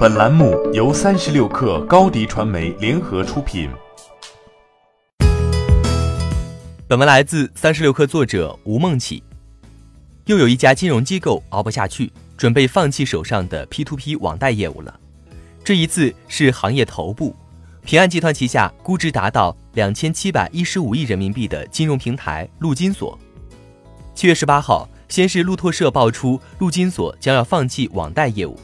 本栏目由三十六氪高低传媒联合出品。本文来自三十六氪作者吴梦起。又有一家金融机构熬不下去，准备放弃手上的 P2P 网贷业务了。这一次是行业头部，平安集团旗下估值达到两千七百一十五亿人民币的金融平台陆金所。七月十八号，先是路透社爆出陆金所将要放弃网贷业务，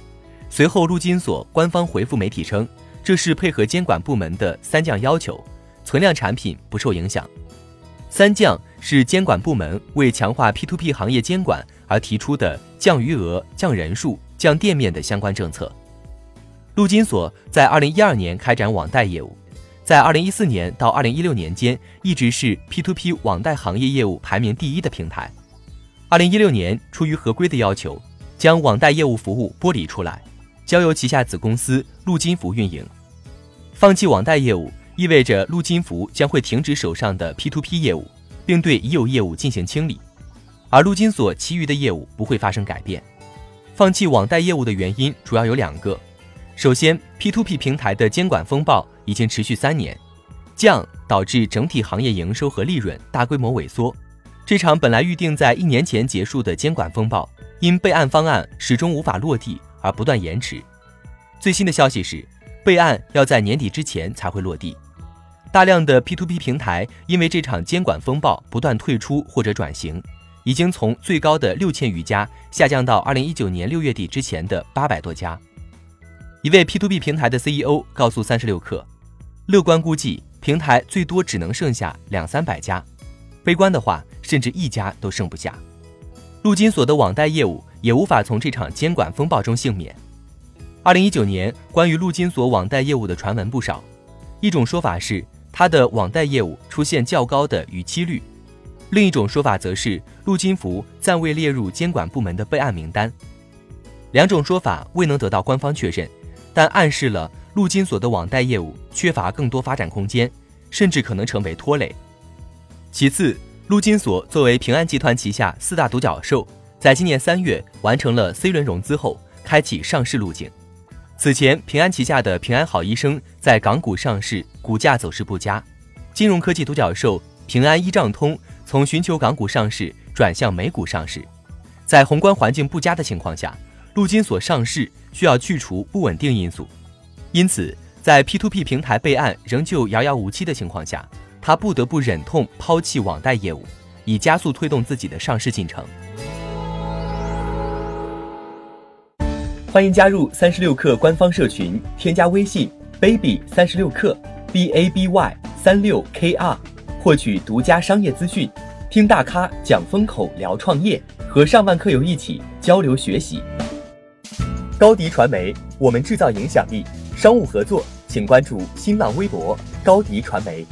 随后陆金所官方回复媒体称，这是配合监管部门的三降要求，存量产品不受影响。三降是监管部门为强化 P2P 行业监管而提出的降余额、降人数、降店面的相关政策。陆金所在2012年开展网贷业务，在2014年到2016年间一直是 P2P 网贷行业业务排名第一的平台。2016年，出于合规的要求，将网贷业务服务剥离出来，交由旗下子公司陆金服运营。放弃网贷业务。意味着陆金服将会停止手上的 P2P 业务，并对已有业务进行清理，而陆金所其余的业务不会发生改变。放弃网贷业务的原因主要有两个：首先，P2P 平台的监管风暴已经持续三年，降导致整体行业营收和利润大规模萎缩。这场本来预定在一年前结束的监管风暴，因备案方案始终无法落地而不断延迟。最新的消息是，备案要在年底之前才会落地。大量的 P2P 平台因为这场监管风暴不断退出或者转型，已经从最高的六千余家下降到二零一九年六月底之前的八百多家。一位 P2P 平台的 CEO 告诉三十六氪，乐观估计平台最多只能剩下两三百家，悲观的话甚至一家都剩不下。陆金所的网贷业务也无法从这场监管风暴中幸免。二零一九年关于陆金所网贷业务的传闻不少，一种说法是。它的网贷业务出现较高的逾期率，另一种说法则是陆金服暂未列入监管部门的备案名单。两种说法未能得到官方确认，但暗示了陆金所的网贷业务缺乏更多发展空间，甚至可能成为拖累。其次，陆金所作为平安集团旗下四大独角兽，在今年三月完成了 C 轮融资后，开启上市路径。此前，平安旗下的平安好医生在港股上市，股价走势不佳。金融科技独角兽平安一账通从寻求港股上市转向美股上市。在宏观环境不佳的情况下，陆金所上市需要去除不稳定因素，因此在 P2P 平台备案仍旧遥遥无期的情况下，他不得不忍痛抛弃网贷业务，以加速推动自己的上市进程。欢迎加入三十六氪官方社群，添加微信 baby 三十六氪 b a b y 三六 k r，获取独家商业资讯，听大咖讲风口，聊创业，和上万客友一起交流学习。高迪传媒，我们制造影响力。商务合作，请关注新浪微博高迪传媒。